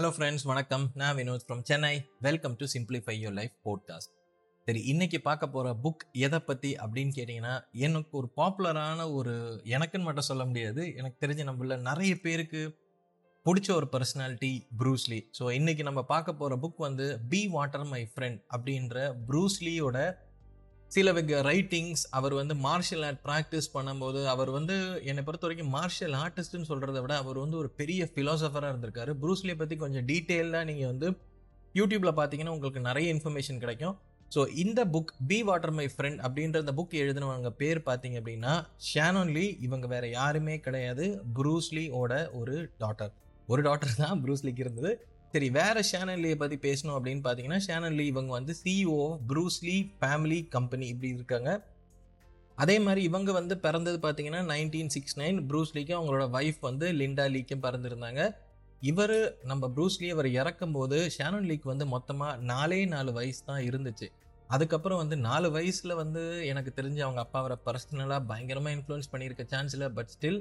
Hello friends வணக்கம். நான் Vinod from Chennai welcome to simplify your life podcast சரி இன்னைக்கு பார்க்க போகிற புக் எதை பற்றி அப்படின்னு கேட்டிங்கன்னா எனக்கு ஒரு பாப்புலரான ஒரு எனக்குன்னு மட்டும் சொல்ல முடியாது. எனக்கு தெரிஞ்ச நம்மள நிறைய பேருக்கு பிடிச்ச ஒரு பர்சனாலிட்டி ப்ரூஸ்லி ஸோ இன்னைக்கு நம்ம பார்க்க போகிற புக் வந்து பி வாட்டர் மை ஃப்ரெண்ட் அப்படின்ற ப்ரூஸ்லியோட சில ரைட்டிங்ஸ் அவர் வந்து மார்ஷியல் ஆர்ட் ப்ராக்டிஸ் பண்ணும்போது அவர் வந்து என்னை பொறுத்த வரைக்கும் மார்ஷியல் ஆர்டிஸ்ட்னு சொல்கிறத விட அவர் வந்து ஒரு பெரிய ஃபிலாசபராக இருந்திருக்காரு. ப்ரூஸ்லியை பற்றி கொஞ்சம் டீட்டெயிலாக நீங்கள் வந்து யூடியூப்பில் பார்த்தீங்கன்னா உங்களுக்கு நிறைய இன்ஃபர்மேஷன் கிடைக்கும். ஸோ இந்த book be water my friend அப்படின்ற இந்த புக் எழுதினவங்க பேர் பார்த்தீங்க அப்படின்னா ஷானோன்லி இவங்க வேற யாருமே கிடையாது. ப்ரூஸ்லியோட ஒரு டாட்டர் ஒரு டாட்டர் தான் ப்ரூஸ்லிக்கு இருந்தது. சரி வேற லீயை பற்றி பேசணும் அப்படின்னு பார்த்தீங்கன்னா ஷானன்லி இவங்க வந்து சிஇஓ ப்ரூஸ்லி ஃபேமிலி கம்பெனி இப்படி இருக்காங்க. அதே மாதிரி இவங்க வந்து பிறந்தது பார்த்தீங்கன்னா நைன்டீன் சிக்ஸ் நைன் ப்ரூஸ்லிக்கும் அவங்களோட ஒய்ஃப் வந்து லிண்டா லீக்கும் பிறந்திருந்தாங்க. இவர் நம்ம ப்ரூஸ்லி அவர் இறக்கும் போது ஷேனன் லீக் வந்து மொத்தமாக நாலே நாலு வயசு தான் இருந்துச்சு. அதுக்கப்புறம் வந்து நாலு வயசில் வந்து எனக்கு தெரிஞ்சு அவங்க அப்பா அவரை பர்சனலாக பயங்கரமாக இன்ஃப்ளூயன்ஸ் பண்ணியிருக்க சான்ஸ் இல்லை பட் ஸ்டில்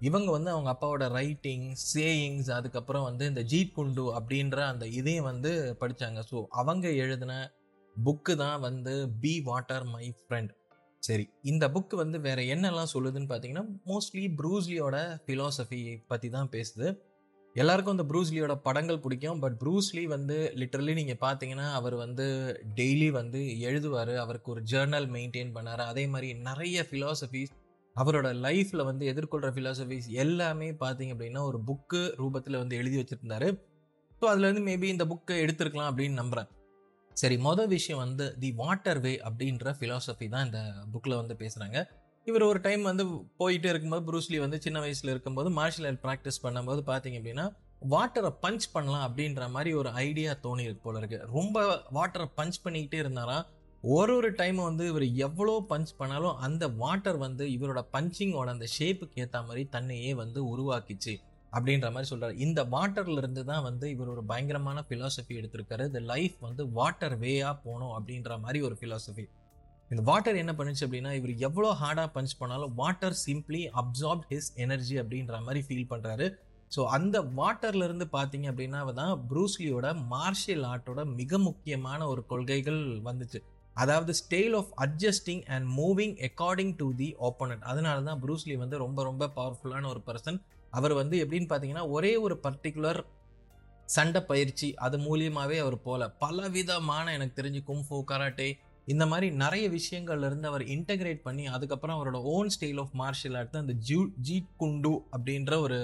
இவங்க வந்து அவங்க அப்பாவோட ரைட்டிங் சேயிங்ஸ் அதுக்கப்புறம் வந்து இந்த ஜீட் குண்டு அப்படின்ற அந்த இதையும் வந்து படித்தாங்க ஸோ அவங்க எழுதின புக்கு தான் வந்து பி வாட்டர் மை ஃப்ரெண்ட் சரி இந்த புக்கு வந்து வேற என்னெல்லாம் சொல்லுதுன்னு பார்த்தீங்கன்னா மோஸ்ட்லி ப்ரூஸ்லியோட ஃபிலாசபி பற்றி தான் பேசுது. எல்லாருக்கும் அந்த ப்ரூஸ்லியோட படங்கள் பிடிக்கும் பட் ப்ரூஸ்லி வந்து லிட்டரலி நீங்கள் பார்த்தீங்கன்னா அவர் வந்து டெய்லி வந்து எழுதுவார். அவருக்கு ஒரு ஜேர்னல் மெயின்டைன் பண்ணார். அதே மாதிரி நிறைய ஃபிலாசபிஸ் அவரோட லைஃப்பில் வந்து எதிர்கொள்கிற ஃபிலாசபிஸ் எல்லாமே பார்த்தீங்க அப்படின்னா ஒரு புக்கு ரூபத்தில் வந்து எழுதி வச்சுருந்தாரு. ஸோ அதுலேருந்து மேபி இந்த புக்கை எடுத்திருக்கலாம் அப்படின்னு நம்புகிறேன் சரி மொதல் விஷயம் வந்து தி வாட்டர் வே அப்படின்ற ஃபிலாசபி தான் இந்த புக்கில் வந்து பேசுகிறாங்க இவர் ஒரு டைம் வந்து போயிட்டே இருக்கும்போது ப்ரூஸ்லி வந்து சின்ன வயசில் இருக்கும்போது மார்ஷியல் ஆர்ட் ப்ராக்டிஸ் பண்ணும்போது பார்த்தீங்க அப்படின்னா வாட்டரை பஞ்ச் பண்ணலாம் அப்படின்ற மாதிரி ஒரு ஐடியா தோணி இருக்கு போல இருக்கு. ரொம்ப வாட்டரை பஞ்ச் பண்ணிக்கிட்டே இருந்தாராம் ஒரு ஒரு டைம் வந்து இவர் எவ்வளோ பஞ்ச் பண்ணாலும் அந்த வாட்டர் வந்து இவரோட பஞ்சிங்கோட அந்த ஷேப்புக்கு ஏற்ற மாதிரி தன்னையே வந்து உருவாக்கிச்சு அப்படின்ற மாதிரி சொல்கிறார் இந்த வாட்டர்ல இருந்து தான் வந்து இவர் ஒரு பயங்கரமான ஃபிலாசபி எடுத்திருக்காரு. இந்த லைஃப் வந்து வாட்டர் வேயாக போகணும் அப்படின்ற மாதிரி ஒரு ஃபிலாசபி இந்த வாட்டர் என்ன பண்ணுச்சு அப்படின்னா இவர் எவ்வளோ ஹார்டாக பஞ்ச் பண்ணாலும் water simply absorb his energy அப்படின்ற மாதிரி ஃபீல் பண்ணுறாரு ஸோ அந்த வாட்டர்லேருந்து பார்த்தீங்க அப்படின்னா தான் ப்ரூஸ்லியோட மார்ஷியல் ஆர்ட்டோட மிக முக்கியமான ஒரு கொள்கைகள் வந்துச்சு. அதாவது style of adjusting and moving according to the opponent அதனால தான் ப்ரூஸ்லி வந்து ரொம்ப ரொம்ப பவர்ஃபுல்லான ஒரு பர்சன் அவர் வந்து எப்படின்னு பார்த்தீங்கன்னா ஒரே ஒரு பர்டிகுலர் சண்டை பயிற்சி அது மூலியமாகவே அவர் போல. பலவிதமான எனக்கு தெரிஞ்சு கும்ஃபு கராட்டே இந்த மாதிரி நிறைய விஷயங்கள்ல இருந்து அவர் இன்டகிரேட் பண்ணி அதுக்கப்புறம் அவரோட own style of martial art தான் இந்த ஜூ ஜீட் குண்டு அப்படின்ற ஒரு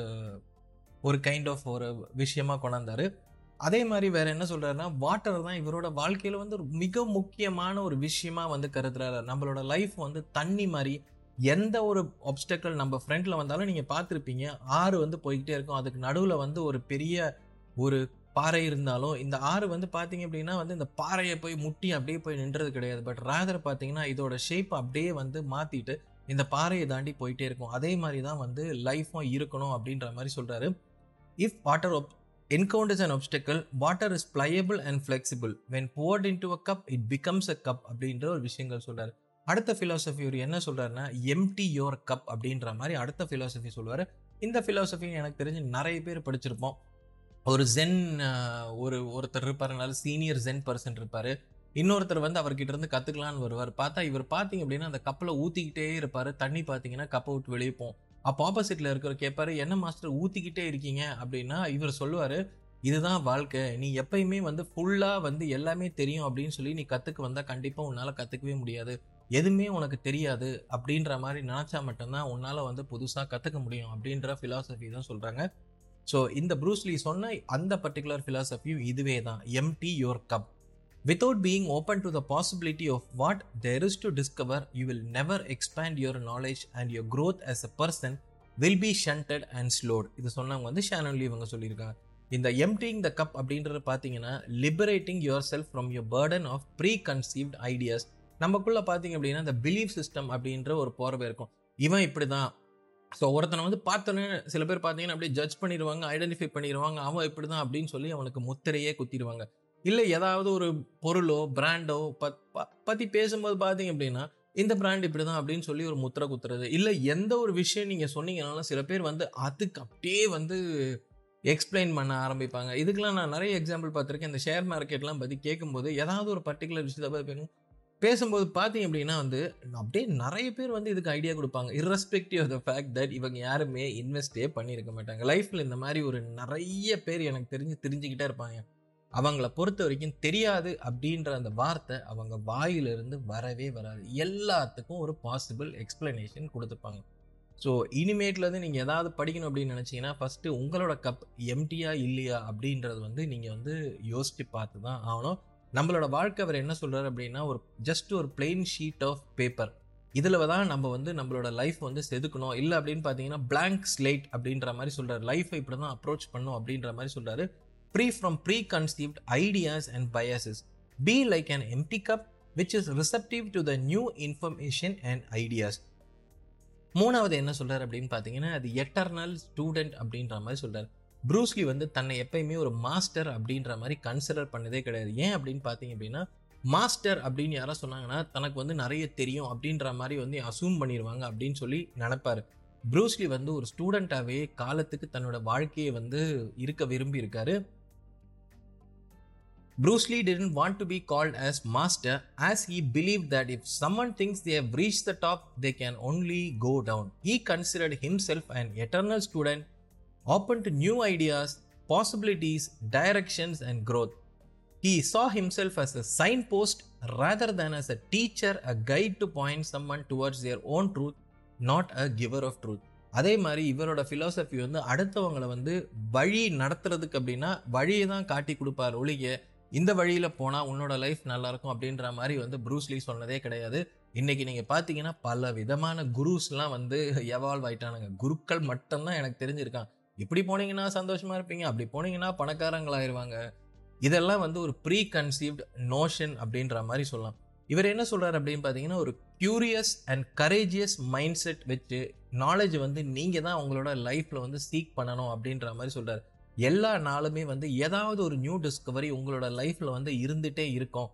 ஒரு கைண்ட் ஆஃப் ஒரு விஷயமா கொண்டாந்தாரு. அதே மாதிரி வேற என்ன சொல்றாருன்னா வாட்டர் தான் இவரோட வாழ்க்கையில வந்து ஒரு மிக முக்கியமான ஒரு விஷயமா வந்து கருதுறாரு. நம்மளோட லைஃப் வந்து தண்ணி மாதிரி எந்த ஒரு ஒப்ஸ்டக்கல் நம்ம ஃப்ரண்ட்ல வந்தாலும் நீங்க பார்த்துருப்பீங்க. ஆறு வந்து போய்கிட்டே இருக்கும். அதுக்கு நடுவில் வந்து ஒரு பெரிய ஒரு பாறை இருந்தாலும் இந்த ஆறு வந்து பார்த்தீங்க அப்படின்னா வந்து இந்த பாறையை போய் முட்டி அப்படியே போய் நின்றது கிடையாது. பட் ரேதர் பார்த்தீங்கன்னா இதோட ஷேப் அப்படியே வந்து மாத்திட்டு இந்த பாறையை தாண்டி போயிட்டே இருக்கும். அதே மாதிரி தான் வந்து லைஃப்பும் இருக்கணும் அப்படின்ற மாதிரி சொல்றாரு. If water encounters and obstacle water is pliable and flexible when poured into a cup it becomes a cup அப்படின்ற ஒரு விஷயங்கள் சொல்றாரு. அடுத்த ஃபிலாசபி ஒரு என்ன சொல்றாருன்னா எம்டி யோர் கப் அப்படின்ற மாதிரி அடுத்த ஃபிலாசபி சொல்லுவார். இந்த ஃபிலாசபி எனக்கு தெரிஞ்சு நிறைய பேர் படிச்சிருப்போம். ஒரு ஜென் ஒரு ஒருத்தர் இருப்பாருனால சீனியர் ஜென் பர்சன் இருப்பார். இன்னொருத்தர் வந்து அவர்கிட்ட இருந்து கற்றுக்கலான்னு வருவார். பார்த்தா இவர் பார்த்தீங்க அப்படின்னா அந்த கப்பில் ஊற்றிக்கிட்டே இருப்பார். தண்ணி பார்த்தீங்கன்னா கப்பை விட்டு வெளியே போகும். அப்போ ஆப்போசிட்ல இருக்கிற கேட்பாரு என்ன மாஸ்டர் ஊத்திக்கிட்டே இருக்கீங்க? அப்படின்னா இவர் சொல்லுவாரு இதுதான் வாழ்க்கை. நீ எப்பயுமே வந்து ஃபுல்லா வந்து எல்லாமே தெரியும் அப்படின்னு சொல்லி நீ கத்துக்க வந்தா கண்டிப்பா உன்னால கத்துக்கவே முடியாது. எதுவுமே உனக்கு தெரியாது. அப்படின்ற மாதிரி நினைச்சா மட்டும்தான் உன்னால வந்து புதுசா கத்துக்க முடியும் அப்படின்ற பிலாசபி தான் சொல்றாங்க. ஸோ இந்த ப்ரூஸ்லி சொன்ன அந்த பர்டிகுலர் பிலாசபியும் இதுவே தான் empty your cup without being open to the possibility of what there is to discover you will never expand your knowledge and your growth as a person will be stunted and slowed இது சொன்னவங்க வந்து ஷானன்லி இவங்க சொல்லியிருக்காங்க. இந்த emptying த cup அப்படின்றது பார்த்தீங்கன்னா liberating yourself from your burden of preconceived ideas நமக்குள்ளே பார்த்தீங்க அப்படின்னா இந்த பிலீஃப் சிஸ்டம் அப்படின்ற ஒரு போர்வை இருக்கும். இவன் இப்படி தான் ஸோ ஒருத்தனை வந்து பார்த்தோன்னே சில பேர் பார்த்தீங்கன்னா அப்படியே ஜட்ஜ் பண்ணிடுவாங்க ஐடென்டிஃபை பண்ணிடுவாங்க அவன் இப்படி தான் அப்படின்னு சொல்லி அவனுக்கு முத்திரையே குத்திடுவாங்க. இல்லை ஏதாவது ஒரு பொருளோ பிராண்டோ பற்றி பேசும்போது பார்த்தீங்க அப்படின்னா இந்த பிராண்ட் இப்படி தான் அப்படின்னு சொல்லி ஒரு முத்திரை குத்துறது. இல்லை எந்த ஒரு விஷயம் நீங்கள் சொன்னீங்கனாலும் சில பேர் வந்து அதுக்கு அப்படியே வந்து எக்ஸ்பிளைன் பண்ண ஆரம்பிப்பாங்க. இதுக்கெல்லாம் நான் நிறைய எக்ஸாம்பிள் பார்த்துருக்கேன். இந்த ஷேர் மார்க்கெட்லாம் பற்றி கேட்கும்போது ஏதாவது ஒரு பர்டிகுலர் விஷயத்தை பற்றி பேசணும் பேசும்போது பார்த்தீங்க அப்படின்னா வந்து அப்படியே நிறைய பேர் வந்து இதுக்கு ஐடியா கொடுப்பாங்க. Irrespective of the fact that இவங்க யாருமே இன்வெஸ்டே பண்ணியிருக்க மாட்டாங்க. லைஃப்பில் இந்த மாதிரி ஒரு நிறைய பேர் எனக்கு தெரிஞ்சு தெரிஞ்சுக்கிட்டே இருப்பாங்க. அவங்கள பொறுத்த வரைக்கும் தெரியாது அப்படின்ற அந்த வார்த்தை அவங்க வாயிலிருந்து வரவே வராது. எல்லாத்துக்கும் ஒரு பாசிபிள் எக்ஸ்பிளனேஷன் கொடுத்துருப்பாங்க ஸோ இனிமேட்லேருந்து நீங்கள் ஏதாவது படிக்கணும் அப்படின்னு நினச்சிங்கன்னா ஃபஸ்ட்டு உங்களோட கப் எம்டியா இல்லையா அப்படின்றது வந்து நீங்கள் வந்து யோசித்து பார்த்து தான் ஆகணும். நம்மளோட வாழ்க்கை அவர் என்ன சொல்கிறார் அப்படின்னா ஒரு ஜஸ்ட் ஒரு பிளெயின் ஷீட் ஆஃப் பேப்பர் இதில் தான் நம்ம வந்து நம்மளோட லைஃப் வந்து செதுக்கணும். இல்லை அப்படின்னு பார்த்தீங்கன்னா பிளாங்க் ஸ்லேட் அப்படின்ற மாதிரி சொல்கிறார் லைஃப்பை இப்படி தான் அப்ரோச் பண்ணும் அப்படின்ற மாதிரி சொல்கிறாரு free from preconceived ideas and biases be like an empty cup which is receptive to the new information and ideas. மூணாவது என்ன சொல்கிறார் அப்படின்னு பார்த்தீங்கன்னா அது எட்டர்னல் ஸ்டூடெண்ட் அப்படின்ற மாதிரி சொல்கிறார் ப்ரூஸ்லி வந்து தன்னை எப்பயுமே ஒரு மாஸ்டர் அப்படின்ற மாதிரி கன்சிடர் பண்ணதே கிடையாது. ஏன் அப்படின்னு பார்த்தீங்க அப்படின்னா மாஸ்டர் அப்படின்னு யாரோ சொன்னாங்கன்னா தனக்கு வந்து நிறைய தெரியும் அப்படின்ற மாதிரி வந்து அசூம் பண்ணிடுவாங்க அப்படின்னு சொல்லி நினப்பார். ப்ரூஸ்லி வந்து ஒரு ஸ்டூடெண்ட்டாகவே காலத்துக்கு தன்னோட வாழ்க்கையை வந்து இருக்க விரும்பி இருக்காரு Bruce Lee didn't want to be called as master as he believed that if someone thinks they have reached the top, they can only go down. He considered himself an eternal student, open to new ideas, possibilities, directions, and growth. He saw himself as a signpost rather than as a teacher, a guide to point someone towards their own truth, not a giver of truth. அதே மாதிரி இவரோட philosophy வந்து அடுத்தவங்களை வந்து வழி நடத்துறதுக்கு அப்படின்னா வழியை தான் காட்டி கொடுப்பார் ஒழிய இந்த வழியில் போனால் உன்னோட லைஃப் நல்லா இருக்கும் அப்படின்ற மாதிரி வந்து ப்ரூஸ்லி சொன்னதே கிடையாது. இன்னைக்கு நீங்கள் பார்த்தீங்கன்னா பல விதமான குருஸ்லாம் வந்து எவால்வ் ஆயிட்டானுங்க. குருக்கள் மட்டும்தான் எனக்கு தெரிஞ்சிருக்கான். இப்படி போனீங்கன்னா சந்தோஷமா இருப்பீங்க. அப்படி போனீங்கன்னா பணக்காரங்களாயிருவாங்க இதெல்லாம் வந்து ஒரு ப்ரீ கன்சீவ்ட் நோஷன் அப்படின்ற மாதிரி சொல்லலாம். இவர் என்ன சொல்கிறார் அப்படின்னு பார்த்தீங்கன்னா ஒரு curious and courageous mindset வச்சு நாலேஜ் வந்து நீங்கள் தான் உங்களோட லைஃப்பில் வந்து சீக் பண்ணணும் அப்படின்ற மாதிரி சொல்கிறார் எல்லா நாளுமே வந்து ஏதாவது ஒரு நியூ டிஸ்கவரி உங்களோட லைஃப்பில் வந்து இருந்துகிட்டே இருக்கும்.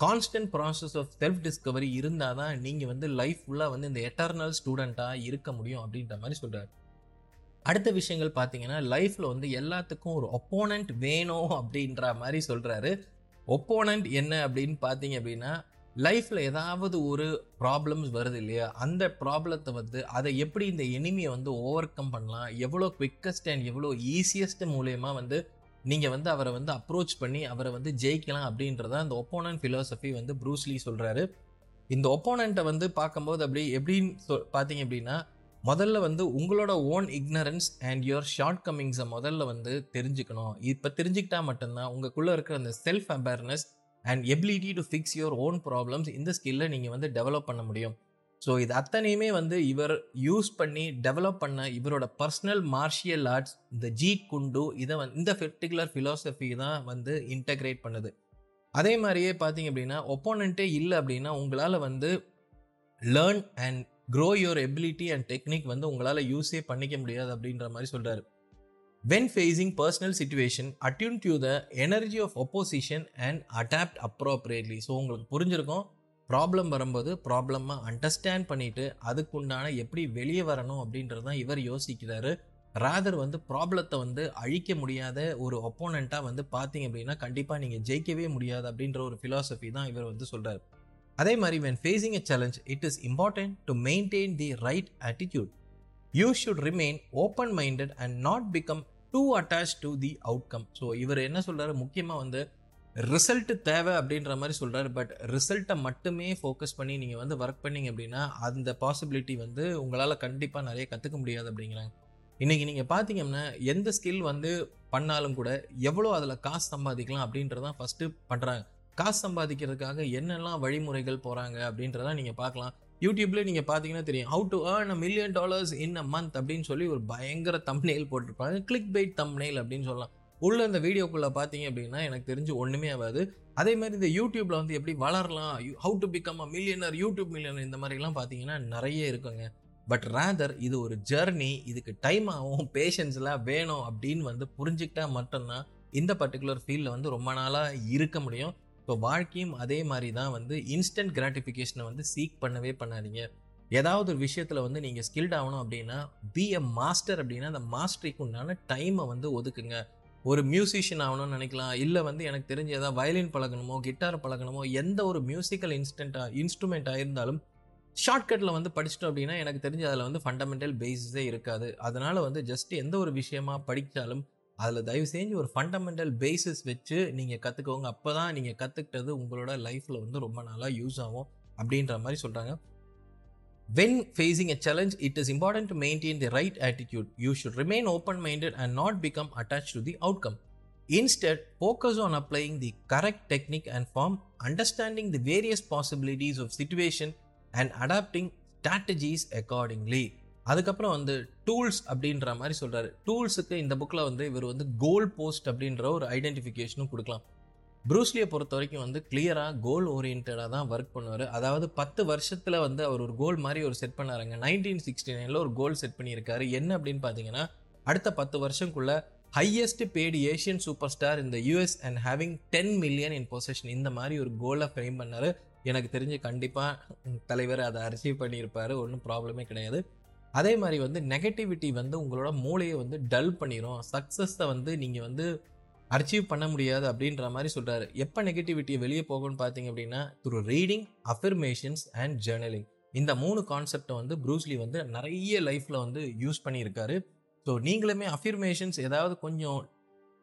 Constant process of self discovery இருந்தால் தான் நீங்கள் வந்து லைஃப் ஃபுல்லாக வந்து இந்த எட்டர்னல் ஸ்டூடெண்ட்டாக இருக்க முடியும் அப்படின்ற மாதிரி சொல்கிறார் அடுத்த விஷயங்கள் பார்த்தீங்கன்னா லைஃப்பில் வந்து எல்லாத்துக்கும் ஒரு ஒப்போனண்ட் வேணும் அப்படின்ற மாதிரி சொல்கிறாரு ஒப்போனண்ட் என்ன அப்படின்னு பார்த்தீங்க அப்படின்னா லைஃப்பில் ஏதாவது ஒரு ப்ராப்ளம்ஸ் வருது இல்லையா? அந்த ப்ராப்ளத்தை வந்து அதை எப்படி இந்த எனிமியை வந்து ஓவர் கம் பண்ணலாம்? எவ்வளோ குவிக்கஸ்ட் அண்ட் எவ்வளோ ஈஸியஸ்ட் மூலயமா வந்து நீங்கள் வந்து அவரை வந்து அப்ரோச் பண்ணி அவரை வந்து ஜெயிக்கலாம் அப்படின்றத அந்த ஒப்போனன்ட் ஃபிலோசஃபி வந்து ப்ரூஸ்லி சொல்கிறாரு இந்த ஒப்போனண்ட்டை வந்து பார்க்கும்போது அப்படி எப்படின்னு சொ பார்த்தீங்க அப்படின்னா முதல்ல வந்து உங்களோட ஓன் இக்னரன்ஸ் அண்ட் யுவர் ஷார்ட் கம்மிங்ஸை முதல்ல வந்து தெரிஞ்சுக்கணும். இப்போ தெரிஞ்சுக்கிட்டா மட்டும்தான் உங்களுக்குள்ளே இருக்கிற அந்த self awareness and ability to fix your own problems இந்த ஸ்கில்லை நீங்கள் வந்து டெவலப் பண்ண முடியும். ஸோ இது அத்தனையுமே வந்து இவர் யூஸ் பண்ணி டெவலப் பண்ண இவரோட பர்சனல் மார்ஷியல் ஆர்ட்ஸ் இந்த ஜீட் குண்டு இதை வந்து இந்த பர்டிகுலர் ஃபிலாசபி தான் வந்து இன்டகிரேட் பண்ணுது. அதே மாதிரியே பார்த்தீங்க அப்படின்னா ஒப்போனண்ட்டே இல்லை அப்படின்னா உங்களால் வந்து learn and grow your ability and technique வந்து உங்களால் யூஸே பண்ணிக்க முடியாது அப்படின்ற மாதிரி சொல்கிறாரு when facing personal situation attune to the energy of opposition and adapt appropriately so உங்களுக்கு புரிஞ்சிருக்கும். ப்ராப்ளம் வரும்போது ப்ராப்ளமாக அண்டர்ஸ்டாண்ட் பண்ணிட்டு அதுக்குண்டான எப்படி வெளியே வரணும் அப்படின்றது தான் இவர் யோசிக்கிறாரு. ராதர் வந்து ப்ராப்ளத்தை வந்து அழிக்க முடியாத ஒரு ஒப்போனண்ட்டாக வந்து பார்த்தீங்க அப்படின்னா கண்டிப்பாக நீங்கள் ஜெயிக்கவே முடியாது அப்படின்ற ஒரு ஃபிலாசபி தான் இவர் வந்து சொல்கிறார் அதே மாதிரி when facing a challenge it is important to maintain the right attitude you should remain open minded and not become too attach to the outcome so இவர் என்ன சொல்கிறாரு முக்கியமாக வந்து ரிசல்ட் தேவை அப்படின்ற மாதிரி சொல்கிறாரு பட் ரிசல்ட்டை மட்டுமே ஃபோக்கஸ் பண்ணி நீங்கள் வந்து ஒர்க் பண்ணீங்க அப்படின்னா அந்த பாசிபிலிட்டி வந்து உங்களால் கண்டிப்பாக நிறைய கற்றுக்க முடியாது அப்படிங்கிறாங்க. இன்றைக்கி நீங்கள் பார்த்தீங்கன்னா எந்த ஸ்கில் வந்து பண்ணாலும் கூட எவ்வளோ அதில் காசு சம்பாதிக்கலாம் அப்படின்றதான் ஃபஸ்ட்டு பண்ணுறாங்க காசு சம்பாதிக்கிறதுக்காக என்னெல்லாம் வழிமுறைகள் போகிறாங்க அப்படின்றதான் நீங்கள் பார்க்கலாம். யூடியூப்ல நீங்கள் பார்த்தீங்கன்னா தெரியும். How to earn a million dollars in a month அப்படின்னு சொல்லி ஒரு பயங்கர தம்ப்நெயில் போட்டிருப்பாங்க. கிளிக் பைட் தம்ப்நெயில் அப்படின்னு சொல்லலாம். உள்ள இந்த வீடியோக்குள்ளே பார்த்தீங்க அப்படின்னா எனக்கு தெரிஞ்சு ஒன்றுமே ஆகாது. அதே மாதிரி இந்த யூடியூப்ல வந்து எப்படி வளரலாம் how to become a millionaire YouTube millionaire இந்த மாதிரிலாம் பார்த்தீங்கன்னா நிறைய இருக்குங்க. பட் ரேதர் இது ஒரு ஜர்னி இதுக்கு டைம் ஆகும் பேஷன்ஸ்லாம் வேணும் அப்படின்னு வந்து புரிஞ்சுக்கிட்டா மட்டும்தான் இந்த பர்டிகுலர் ஃபீல்டில் வந்து ரொம்ப நாளாக இருக்க முடியும். ஸோ வாழ்க்கையும் அதே மாதிரி தான் வந்து இன்ஸ்டன்ட் கிராட்டிஃபிகேஷனை வந்து சீக் பண்ணவே பண்ணாதீங்க. ஏதாவது ஒரு விஷயத்தில் வந்து நீங்கள் ஸ்கில்ட் ஆகணும் அப்படின்னா பி எ மாஸ்டர் அப்படின்னா அந்த மாஸ்டரிக்கு உண்டான டைமை வந்து ஒதுக்குங்க. ஒரு மியூசிஷியன் ஆகணும்னு நினைக்கலாம் இல்லை வந்து எனக்கு தெரிஞ்ச ஏதாவது வயலின் பழகணுமோ கிட்டார் பழகணுமோ எந்த ஒரு மியூசிக்கல் இன்ஸ்டண்ட்டாக இன்ஸ்ட்ருமெண்ட்டாக இருந்தாலும் ஷார்ட்கட்டில் வந்து படிச்சிட்டோம் அப்படின்னா எனக்கு தெரிஞ்ச அதில் வந்து ஃபண்டமெண்டல் பேஸிஸே இருக்காது. அதனால் வந்து ஜஸ்ட் எந்த ஒரு விஷயமா படித்தாலும் அதில் தயவு செஞ்சு ஒரு ஃபண்டமெண்டல் பேசிஸ் வச்சு நீங்கள் கற்றுக்கோங்க அப்போ தான் நீங்கள் கற்றுக்கிட்டது உங்களோட லைஃப்பில் வந்து ரொம்ப நாளாக யூஸ் ஆகும் அப்படின்ற மாதிரி சொல்கிறாங்க When facing a challenge, it is important to maintain the right attitude. You should remain open minded and not become attached to the outcome. Instead, focus on applying the correct technique and form, understanding the various possibilities of situation, and adapting strategies accordingly. அதுக்கப்புறம் வந்து tools அப்படின்ற மாதிரி சொல்கிறாரு டூல்ஸுக்கு இந்த புக்கில் வந்து இவர் வந்து கோல் போஸ்ட் அப்படின்ற ஒரு ஐடென்டிஃபிகேஷனும் கொடுக்கலாம். ப்ரூஸ்லியை பொறுத்த வரைக்கும் வந்து கிளியராக கோல் ஓரியன்டாக தான் ஒர்க் பண்ணுவார். அதாவது பத்து வருஷத்தில் வந்து அவர் ஒரு கோல் மாதிரி ஒரு செட் பண்ணாருங்க. நைன்டீன் சிக்ஸ்டி நைனில் ஒரு கோல் செட் பண்ணியிருக்காரு. என்ன அப்படின்னு பார்த்தீங்கன்னா அடுத்த பத்து வருஷம்குள்ள highest paid Asian super star இந்த US and having ten million in possession இந்த மாதிரி ஒரு கோலை ஃப்ரேம் பண்ணார். எனக்கு தெரிஞ்சு கண்டிப்பாக தலைவர் அதை அச்சீவ் பண்ணியிருப்பார். ஒன்றும் ப்ராப்ளமே கிடையாது. அதே மாதிரி வந்து நெகட்டிவிட்டி வந்து உங்களோட மூளையை வந்து டல் பண்ணிடும் சக்ஸஸை வந்து நீங்கள் வந்து அச்சீவ் பண்ண முடியாது அப்படின்ற மாதிரி சொல்கிறாரு எப்போ நெகட்டிவிட்டியை வெளியே போகும்னு பார்த்தீங்க அப்படின்னா through reading affirmations and journaling இந்த மூணு கான்செப்டை வந்து ப்ரூஸ்லி வந்து நிறைய லைஃப்பில் வந்து யூஸ் பண்ணியிருக்காரு. ஸோ நீங்களுமே அஃபிர்மேஷன்ஸ் ஏதாவது கொஞ்சம்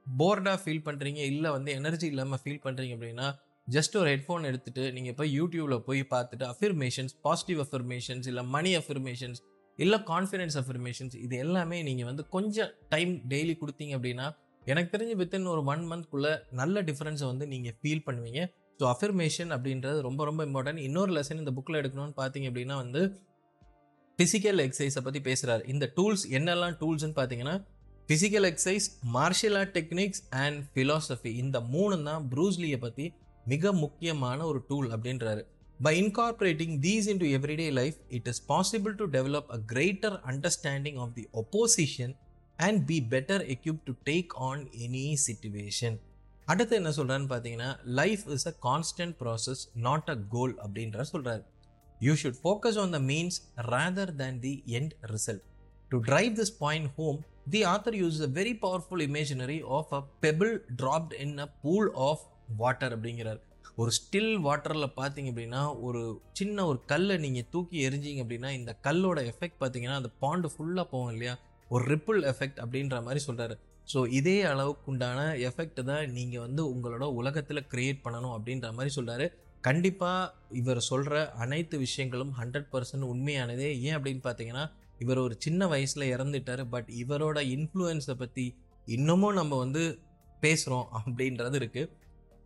போர்டாக ஃபீல் பண்ணுறீங்க இல்லை வந்து எனர்ஜி இல்லாமல் ஃபீல் பண்ணுறீங்க அப்படின்னா ஜஸ்ட் ஒரு ஹெட்ஃபோன் எடுத்துகிட்டு நீங்கள் போய் யூடியூப்பில் போய் பார்த்துட்டு அஃபிர்மேஷன்ஸ் பாசிட்டிவ் அஃபர்மேஷன்ஸ் இல்லை மணி அஃபர்மேஷன்ஸ் இல்லை கான்ஃபிடென்ஸ் அஃபர்மேஷன்ஸ் இது எல்லாமே நீங்கள் வந்து கொஞ்சம் டைம் டெய்லி கொடுத்தீங்க அப்படின்னா எனக்கு தெரிஞ்சு வித்தின் ஒரு ஒன் மந்த்க்குள்ளே நல்ல டிஃப்ரென்ஸை வந்து நீங்கள் ஃபீல் பண்ணுவீங்க. ஸோ அஃபர்மேஷன் அப்படின்றது ரொம்ப ரொம்ப இம்பார்ட்டன்ட் இன்னொரு லெசன் இந்த புக்கில் எடுக்கணும்னு பார்த்தீங்க அப்படின்னா வந்து ஃபிசிக்கல் எக்ஸசைஸை பற்றி பேசுகிறார் இந்த டூல்ஸ் என்னெல்லாம் டூல்ஸ்னு பார்த்தீங்கன்னா physical exercise martial art techniques and philosophy இந்த மூணு தான் ப்ரூஸ்லியை பற்றி மிக முக்கியமான ஒரு டூல் அப்படின்றாரு. By incorporating these into everyday life it is possible to develop a greater understanding of the opposition and be better equip to take on any situation அடுத்து என்ன சொல்கிறான்னு பார்த்தீங்கன்னா life is a constant process not a goal அப்படின்ற சொல்கிறார் you should focus on the means rather than the end result to drive this point home the author use a very powerful imaginary of a pebble dropped in a pool of water அப்படிங்கிறார். ஒரு still வாட்டரில் பார்த்தீங்க அப்படின்னா ஒரு சின்ன ஒரு கல்லை நீங்கள் தூக்கி எரிஞ்சிங்க அப்படின்னா இந்த கல்லோட எஃபெக்ட் பார்த்தீங்கன்னா அந்த பாண்டு ஃபுல்லாக போகும் இல்லையா? ஒரு ரிப்பிள் எஃபெக்ட் அப்படின்ற மாதிரி சொல்கிறாரு ஸோ இதே அளவுக்கு உண்டான எஃபெக்ட் தான் நீங்கள் வந்து உங்களோட உலகத்தில் க்ரியேட் பண்ணணும் அப்படின்ற மாதிரி சொல்கிறாரு கண்டிப்பாக இவர் சொல்கிற அனைத்து விஷயங்களும் ஹண்ட்ரட் பர்சன்ட் உண்மையானதே. ஏன் அப்படின்னு பார்த்தீங்கன்னா இவர் ஒரு சின்ன வயசில் இறந்துட்டார். பட் இவரோட இன்ஃப்ளூயன்ஸை பற்றி இன்னமும் நம்ம வந்து பேசுகிறோம் அப்படின்றது இருக்குது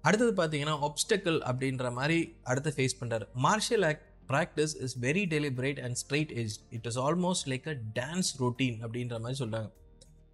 அடுத்தது பார்த்தீங்கன்னா ஒப்ஸ்டக்கிள் அப்படின்ற மாதிரி அடுத்து ஃபேஸ் பண்ணுறாரு martial art practice is very deliberate and straight edge it is almost like a dance routine அப்படின்ற மாதிரி சொல்கிறாங்க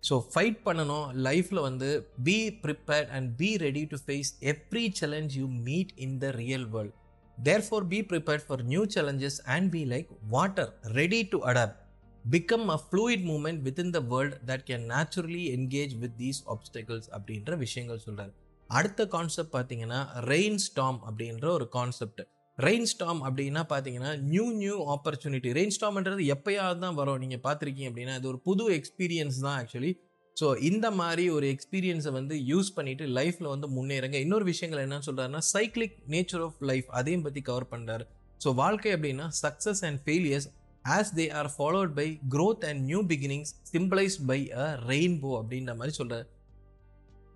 ஸோ ஃபைட் பண்ணணும். லைஃப்பில் வந்து be prepared and be ready to face every challenge you meet in the real world therefore be prepared for new challenges and be like water ready to adapt become a fluid moment within the world that can naturally engage with these obstacles அப்படின்ற விஷயங்கள் சொல்கிறார் அடுத்த concept பார்த்தீங்கன்னா rain ஸ்டாம் அப்படின்ற ஒரு concept rain ஸ்டாம் அப்படின்னா பார்த்தீங்கன்னா new new opportunity ரெயின் ஸ்டாம்ன்றது எப்பயாவது தான் வரும். நீங்கள் பார்த்துருக்கீங்க அப்படின்னா அது ஒரு புது எக்ஸ்பீரியன்ஸ் தான் ஆக்சுவலி ஸோ இந்த மாதிரி ஒரு எக்ஸ்பீரியன்ஸை வந்து யூஸ் பண்ணிட்டு லைஃப்பில் வந்து முன்னேறுங்க. இன்னொரு விஷயங்கள் என்னன்னு சொல்கிறாருன்னா சைக்ளிக் நேச்சர் ஆஃப் லைஃப் அதையும் பற்றி கவர் பண்ணுறாரு ஸோ வாழ்க்கை அப்படின்னா success and failures as they are followed by growth and new beginnings symbolised by a rainbow அப்படின்ற மாதிரி சொல்கிறார்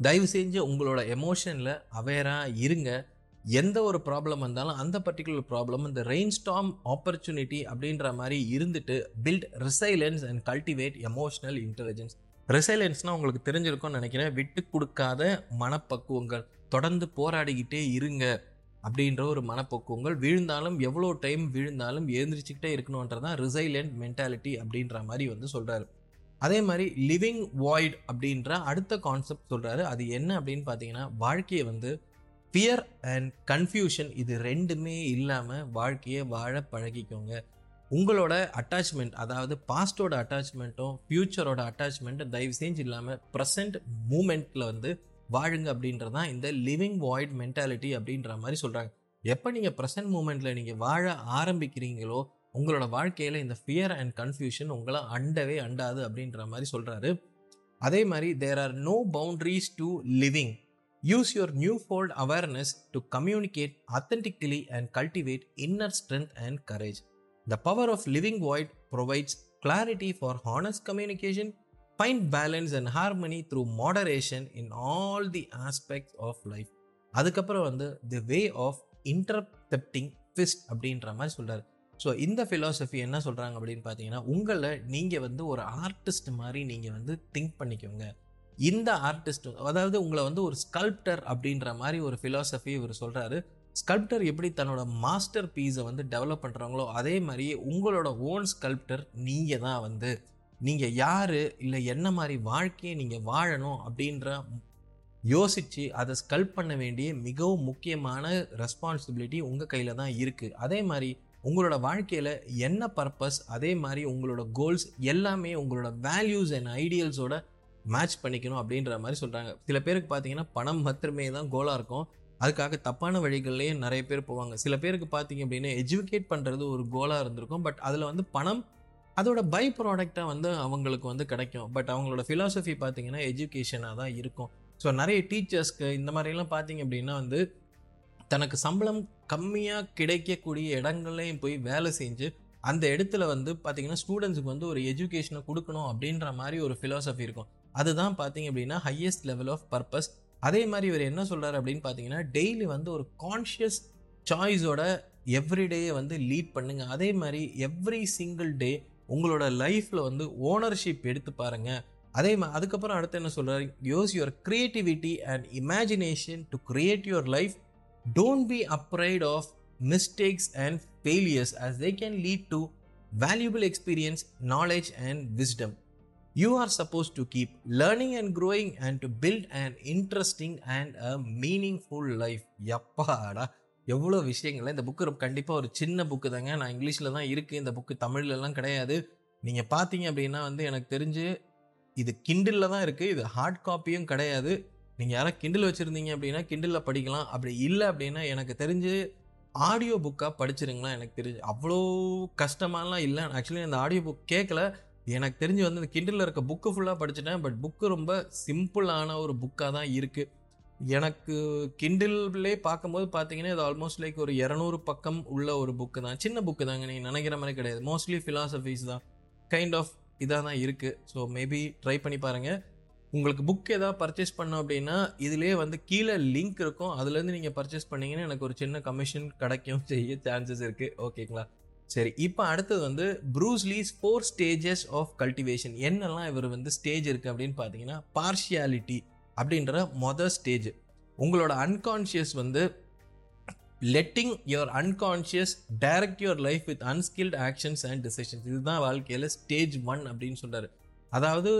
தயவு செஞ்சு உங்களோட எமோஷனில் அவேராக இருங்க. எந்த ஒரு ப்ராப்ளம் வந்தாலும் அந்த பர்டிகுலர் ப்ராப்ளம் இந்த ரெயின் ஸ்டாம் ஆப்பர்ச்சுனிட்டி அப்படின்ற மாதிரி இருந்துட்டு build resilience and cultivate emotional intelligence ரிசைலன்ஸ்னால் உங்களுக்கு தெரிஞ்சிருக்கும்னு நினைக்கிறேன். விட்டு கொடுக்காத மனப்பக்குவங்கள். தொடர்ந்து போராடிக்கிட்டே இருங்க அப்படின்ற ஒரு மனப்பக்குவங்கள். விழுந்தாலும் எவ்வளோ டைம் விழுந்தாலும் எழுந்திரிச்சிக்கிட்டே இருக்கணுன்றதான் ரிசைலண்ட் மென்டாலிட்டி அப்படின்ற மாதிரி வந்து சொல்கிறாரு அதே மாதிரி லிவிங் வாய்ட் அப்படின்ற அடுத்த கான்செப்ட் சொல்கிறாரு அது என்ன அப்படின்னு பார்த்தீங்கன்னா வாழ்க்கையை வந்து ஃபியர் அண்ட் கன்ஃபியூஷன் இது ரெண்டுமே இல்லாமல் வாழ்க்கையை வாழ பழகிக்கோங்க. உங்களோட அட்டாச்மெண்ட் அதாவது பாஸ்டோட அட்டாச்மெண்ட்டும் ஃப்யூச்சரோட அட்டாச்மெண்ட்டும் தயவு செஞ்சு இல்லாமல் ப்ரெசண்ட் மூமெண்ட்டில் வந்து வாழுங்க அப்படின்றது தான் இந்த லிவிங் வாய்ட் மென்டாலிட்டி அப்படின்ற மாதிரி சொல்கிறாங்க எப்போ நீங்கள் ப்ரெசன்ட் மூமெண்ட்டில் நீங்கள் வாழ ஆரம்பிக்கிறீங்களோ உங்களோட வாழ்க்கையில் இந்த ஃபியர் அண்ட் கன்ஃபியூஷன் உங்களை அண்டவே அண்டாது அப்படின்ற மாதிரி சொல்கிறாரு அதே மாதிரி there are no boundaries to living use your new fold awareness to communicate authentically and cultivate inner strength and courage the power of living void provides clarity for honest communication find balance and harmony through moderation in all the aspects of life அதுக்கப்புறம் வந்து the way of intercepting fist அப்படின்ற மாதிரி சொல்கிறார் so இந்த philosophy என்ன சொல்கிறாங்க அப்படின்னு பார்த்தீங்கன்னா உங்களை நீங்கள் வந்து ஒரு ஆர்டிஸ்ட் மாதிரி நீங்கள் வந்து திங்க் பண்ணிக்கோங்க. இந்த ஆர்டிஸ்ட் அதாவது உங்களை வந்து ஒரு ஸ்கல்ப்டர் அப்படின்ற மாதிரி ஒரு ஃபிலாசபி இவர் சொல்கிறாரு ஸ்கல்ப்டர் எப்படி தன்னோட மாஸ்டர் பீஸை வந்து டெவலப் பண்ணுறாங்களோ அதே மாதிரி உங்களோட ஓன் ஸ்கல்ப்டர் நீங்கள் தான் வந்து. நீங்கள் யார் இல்லை என்ன மாதிரி வாழ்க்கையை நீங்கள் வாழணும் அப்படின்ற யோசித்து அதை ஸ்கல்ப் பண்ண வேண்டிய மிகவும் முக்கியமான ரெஸ்பான்சிபிலிட்டி உங்கள் கையில் தான் இருக்குது அதே மாதிரி உங்களோட வாழ்க்கையில் என்ன பர்பஸ் அதே மாதிரி உங்களோட கோல்ஸ் எல்லாமே உங்களோட வேல்யூஸ் அண்ட் ஐடியல்ஸோட மேட்ச் பண்ணிக்கணும் அப்படின்ற மாதிரி சொல்கிறாங்க சில பேருக்கு பார்த்தீங்கன்னா பணம் மாத்திரமே தான் கோலாக இருக்கும். அதுக்காக தப்பான வழிகள்லேயே நிறைய பேர் போவாங்க. சில பேருக்கு பார்த்தீங்க அப்படின்னா எஜுகேட் பண்ணுறது ஒரு கோலாக இருந்திருக்கும். பட் அதில் வந்து பணம் அதோட பை ப்ராடக்டாக வந்து அவங்களுக்கு வந்து கிடைக்கும். பட் அவங்களோட ஃபிலாசபி பார்த்தீங்கன்னா எஜுகேஷனாக தான் இருக்கும். ஸோ நிறைய டீச்சர்ஸ்க்கு இந்த மாதிரிலாம் பார்த்தீங்க அப்படின்னா வந்து தனக்கு சம்பளம் கம்மியாக கிடைக்கக்கூடிய இடங்கள்லையும் போய் வேலை செஞ்சு அந்த இடத்துல வந்து பார்த்தீங்கன்னா ஸ்டூடெண்ட்ஸுக்கு வந்து ஒரு எஜுகேஷனை கொடுக்கணும் அப்படின்ற மாதிரி ஒரு ஃபிலாசபி இருக்கும். அதுதான் பார்த்தீங்க அப்படின்னா ஹையஸ்ட் லெவல் ஆஃப் பர்பஸ் அதே மாதிரி இவர் என்ன சொல்கிறார் அப்படின்னு பார்த்தீங்கன்னா டெய்லி வந்து ஒரு கான்ஷியஸ் சாய்ஸோட எவ்ரிடேயை வந்து லீட் பண்ணுங்க. அதே மாதிரி எவ்ரி சிங்கிள் டே உங்களோட லைஃப்பில் வந்து ஓனர்ஷிப் எடுத்து பாருங்க. அதே மாதிரி அதுக்கப்புறம் அடுத்து என்ன சொல்கிறார் use your creativity and imagination to create your life don't be afraid of mistakes and failures as they can lead to valuable experience, knowledge and wisdom. You are supposed to keep learning and growing and to build an interesting and a meaningful life. எப்பாடா எவ்வளோ விஷயங்கள் இந்த book கண்டிப்பாக ஒரு சின்ன book தாங்க. நான் இங்கிலீஷில் தான் இருக்குது இந்த புக்கு தமிழ்லலாம் கிடையாது. நீங்கள் பார்த்தீங்க அப்படின்னா வந்து எனக்கு தெரிஞ்சு இது கிண்டில் தான் இருக்குது இது ஹார்ட் காப்பியும் கிடையாது. நீங்கள் யாராவது கிண்டில் வச்சுருந்தீங்க அப்படின்னா கிண்டிலில் படிக்கலாம். அப்படி இல்லை அப்படின்னா எனக்கு தெரிஞ்சு ஆடியோ புக்காக படிச்சிருங்களா எனக்கு தெரிஞ்சு. அவ்வளோ கஷ்டமாலாம் இல்லை. ஆக்சுவலி அந்த ஆடியோ புக் கேட்கல எனக்கு தெரிஞ்சு வந்து இந்த கிண்டிலில் இருக்க புக்கு ஃபுல்லாக படிச்சிட்டேன். பட் புக்கு ரொம்ப சிம்பிளான ஒரு புக்காக தான் இருக்குது எனக்கு கிண்டில்லே பார்க்கும்போது பார்த்தீங்கன்னா இது ஆல்மோஸ்ட் லைக் ஒரு இரநூறு பக்கம் உள்ள ஒரு புக்கு தான். சின்ன புக்கு தாங்க. நீங்கள் நினைக்கிற மாதிரி கிடையாது. மோஸ்ட்லி ஃபிலாசபிஸ் தான். கைண்ட் ஆஃப் இதாக தான் இருக்குது ஸோ மேபி ட்ரை பண்ணி பாருங்கள் உங்களுக்கு புக் ஏதாவது பர்ச்சேஸ் பண்ணோம் அப்படின்னா இதுலேயே வந்து கீழே லிங்க் இருக்கும். அதுலேருந்து நீங்கள் பர்ச்சேஸ் பண்ணீங்கன்னா எனக்கு ஒரு சின்ன கமிஷன் கிடைக்கும் செய்ய சான்சஸ் இருக்குது ஓகேங்களா சரி இப்போ அடுத்தது வந்து Bruce Lee's four stages of cultivation என்னெல்லாம் இவர் வந்து ஸ்டேஜ் இருக்குது அப்படின்னு பார்த்தீங்கன்னா பார்ஷியாலிட்டி அப்படின்ற மொதல் ஸ்டேஜ் உங்களோட அன்கான்ஷியஸ் வந்து letting your unconscious direct your life with unskilled actions and decisions இதுதான் வாழ்க்கையில் ஸ்டேஜ் ஒன் அப்படின்னு சொல்கிறார் அதாவது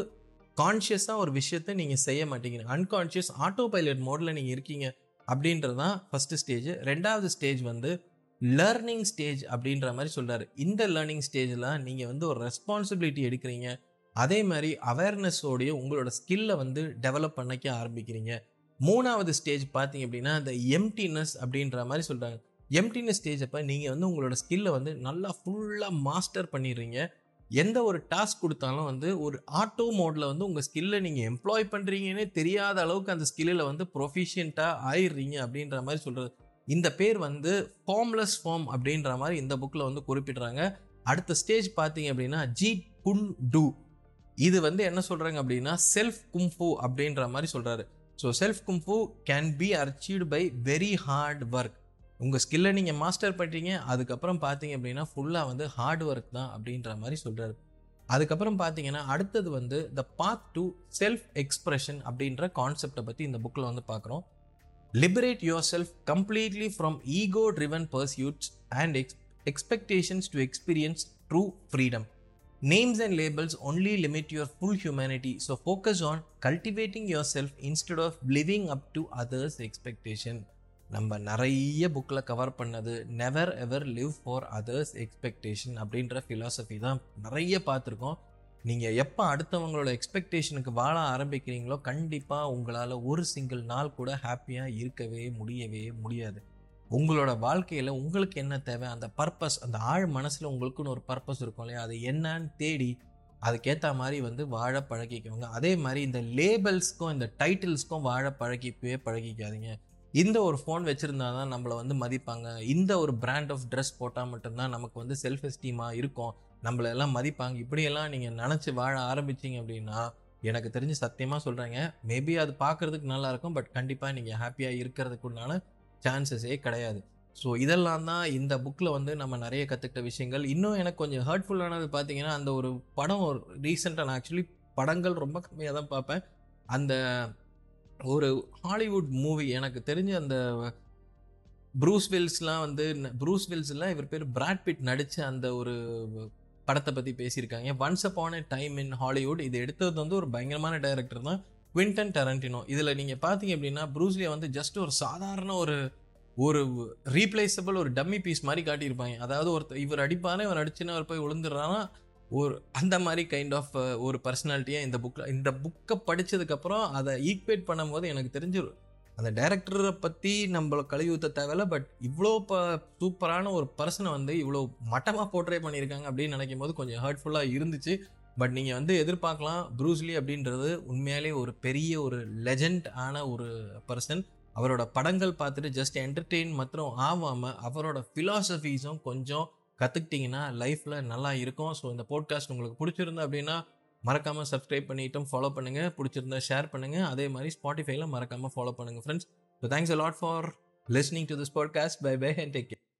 கான்ஷியஸாக ஒரு விஷயத்தை நீங்கள் செய்ய மாட்டீங்க. அன்கான்ஷியஸ் ஆட்டோ பைலட் மோடில் நீங்கள் இருக்கீங்க அப்படின்றது தான் ஃபஸ்ட்டு ஸ்டேஜ் ரெண்டாவது ஸ்டேஜ் வந்து லேர்னிங் ஸ்டேஜ் அப்படின்ற மாதிரி சொல்கிறாரு இந்த லேர்னிங் ஸ்டேஜில் நீங்கள் வந்து ஒரு ரெஸ்பான்சிபிலிட்டி எடுக்கிறீங்க. அதே மாதிரி அவேர்னஸோடைய உங்களோட ஸ்கில்லை வந்து டெவலப் பண்ணிக்க ஆரம்பிக்கிறீங்க. மூணாவது ஸ்டேஜ் பார்த்தீங்க அப்படின்னா இந்த எம்டினஸ் அப்படின்ற மாதிரி சொல்கிறாங்க எம்டினஸ் ஸ்டேஜ் அப்போ நீங்கள் வந்து உங்களோட ஸ்கில்லை வந்து நல்லா ஃபுல்லாக மாஸ்டர் பண்ணிடுறீங்க. எந்த ஒரு டாஸ்க் கொடுத்தாலும் வந்து ஒரு ஆட்டோ மோடில் வந்து உங்கள் ஸ்கில்லை நீங்கள் எம்ப்ளாய் பண்ணுறீங்கன்னே தெரியாத அளவுக்கு அந்த ஸ்கில்லில் வந்து ப்ரொஃபிஷியண்ட்டாக ஆயிடுறீங்க அப்படின்ற மாதிரி சொல்கிறது இந்த பேர் வந்து ஃபார்ம்லெஸ் ஃபார்ம் அப்படின்ற மாதிரி இந்த புக்கில் வந்து குறிப்பிடுறாங்க. அடுத்த ஸ்டேஜ் பார்த்தீங்க அப்படின்னா ஜி குன் டூ இது வந்து என்ன சொல்கிறாங்க அப்படின்னா செல்ஃப் கும்ஃபு அப்படின்ற மாதிரி சொல்கிறாரு so self kung fu can be achieved by very hard work உங்கள் ஸ்கில்லை நீங்கள் மாஸ்டர் பண்ணுறீங்க அதுக்கப்புறம் பார்த்தீங்க அப்படின்னா ஃபுல்லாக வந்து ஹார்ட் ஒர்க் தான் அப்படின்ற மாதிரி சொல்கிறாரு அதுக்கப்புறம் பார்த்தீங்கன்னா அடுத்தது வந்து the path to self expression அப்படின்ற கான்செப்டை பற்றி இந்த புக்கில் வந்து பார்க்குறோம் liberate yourself completely from ego driven pursuits and ex expectations to experience true freedom names and labels only limit your full humanity so focus on cultivating yourself instead of living up to others expectation நம்ம நிறைய புக்கில் cover பண்ணது never ever live for others expectation அப்படின்ற philosophy தான் நிறைய பார்த்துருக்கோம். நீங்கள் எப்போ அடுத்தவங்களோட எக்ஸ்பெக்டேஷனுக்கு வாழ ஆரம்பிக்கிறீங்களோ கண்டிப்பாக உங்களால் ஒரு சிங்கிள் நாள் கூட ஹாப்பியாக இருக்கவே முடியவே முடியாது. உங்களோட வாழ்க்கையில் உங்களுக்கு என்ன தேவை? அந்த பர்பஸ் அந்த ஆழ் மனசில் உங்களுக்குன்னு ஒரு பர்பஸ் இருக்கும் இல்லையா? அது என்னன்னு தேடி அதுக்கேற்ற மாதிரி வந்து வாழ பழகிக்கோங்க. அதே மாதிரி இந்த லேபிள்ஸ்க்கும் இந்த டைட்டில்ஸ்க்கும் வாழ பழகிப்பே பழகிக்காதீங்க. இந்த ஒரு ஃபோன் வச்சுருந்தா தான் நம்மளை வந்து மதிப்பாங்க. இந்த ஒரு பிராண்ட் ஆஃப் ட்ரெஸ் போட்டால் மட்டும்தான் நமக்கு வந்து செல்ஃப் எஸ்டீமாக இருக்கும் நம்மளெல்லாம் மதிப்பாங்க. இப்படியெல்லாம் நீங்கள் நினச்சி வாழ ஆரம்பிச்சிங்க அப்படின்னா எனக்கு தெரிஞ்சு சத்தியமாக சொல்கிறேங்க மேபி அது பார்க்குறதுக்கு நல்லாயிருக்கும் பட் கண்டிப்பாக நீங்கள் ஹாப்பியாக இருக்கிறதுக்குண்டான சான்சஸே கிடையாது. ஸோ இதெல்லாம் தான் இந்த புக்கில் வந்து நம்ம நிறைய கற்றுக்கிட்ட விஷயங்கள். இன்னும் எனக்கு கொஞ்சம் ஹர்ட்ஃபுல்லானது பார்த்தீங்கன்னா அந்த ஒரு படம் ஒரு ரீசெண்டாக நான் ஆக்சுவலி படங்கள் ரொம்ப கம்மியாக தான் பார்ப்பேன். அந்த ஒரு ஹாலிவுட் மூவி எனக்கு தெரிஞ்ச அந்த ப்ரூஸ் வில்ஸ்லாம் வந்து ப்ரூஸ் வில்ஸ்லாம் இவர் பேர் பிராட்பிட் நடித்த அந்த ஒரு படத்தை பற்றி பேசியிருக்காங்க. Once upon a time in Hollywood இது எடுத்தது வந்து ஒரு பயங்கரமான டைரக்டர் தான் குவிண்டன் டெரண்டினோ இதில் நீங்கள் பார்த்தீங்க அப்படின்னா ப்ரூஸ்லியை வந்து ஜஸ்ட் ஒரு சாதாரண ஒரு ஒரு ரீப்ளேசபிள் ஒரு டம்மி பீஸ் மாதிரி காட்டியிருப்பாங்க. அதாவது ஒருத்தர் இவர் அடிப்பானே இவர் அடிச்சுன்னு அவர் போய் விழுந்துடுறான்னா ஒரு அந்த மாதிரி கைண்ட் ஆஃப் ஒரு பர்சனாலிட்டியாக இந்த புக்கில் இந்த புக்கை படித்ததுக்கப்புறம் அதை ஈக்குவேட் பண்ணும்போது எனக்கு தெரிஞ்சிடும் அந்த டைரக்டரை பற்றி நம்மளை கழுவி ஊற்ற தேவையில்ல பட் இவ்வளோ ப சூப்பரான ஒரு பர்சனை வந்து இவ்வளோ மட்டமாக போர்ட்ரே பண்ணியிருக்காங்க அப்படின்னு நினைக்கும் போது கொஞ்சம் ஹர்ட்ஃபுல்லாக இருந்துச்சு. பட் நீங்கள் வந்து எதிர்பார்க்கலாம் ப்ரூஸ்லி அப்படின்றது உண்மையாலே ஒரு பெரிய ஒரு லெஜண்ட் ஆன ஒரு பர்சன் அவரோட படங்கள் பார்த்துட்டு ஜஸ்ட் என்டர்டெயின் மாத்திரம் ஆகாமல் அவரோட ஃபிலாசபிஸும் கொஞ்சம் கற்றுக்கிட்டிங்கன்னா லைஃப்பில் நல்லா இருக்கும். ஸோ இந்த போட்காஸ்ட் உங்களுக்கு பிடிச்சிருந்தா அப்படின்னா மறக்காமல் சப்ஸ்கிரைப் பண்ணிட்டும் ஃபாலோ பண்ணுங்கள் பிடிச்சிருந்தா ஷேர் பண்ணுங்கள் அதே மாதிரி ஸ்பாட்டிஃபைல மறக்காமல் ஃபாலோ பண்ணுங்கள் friends so thanks a lot for listening to this podcast bye bye and take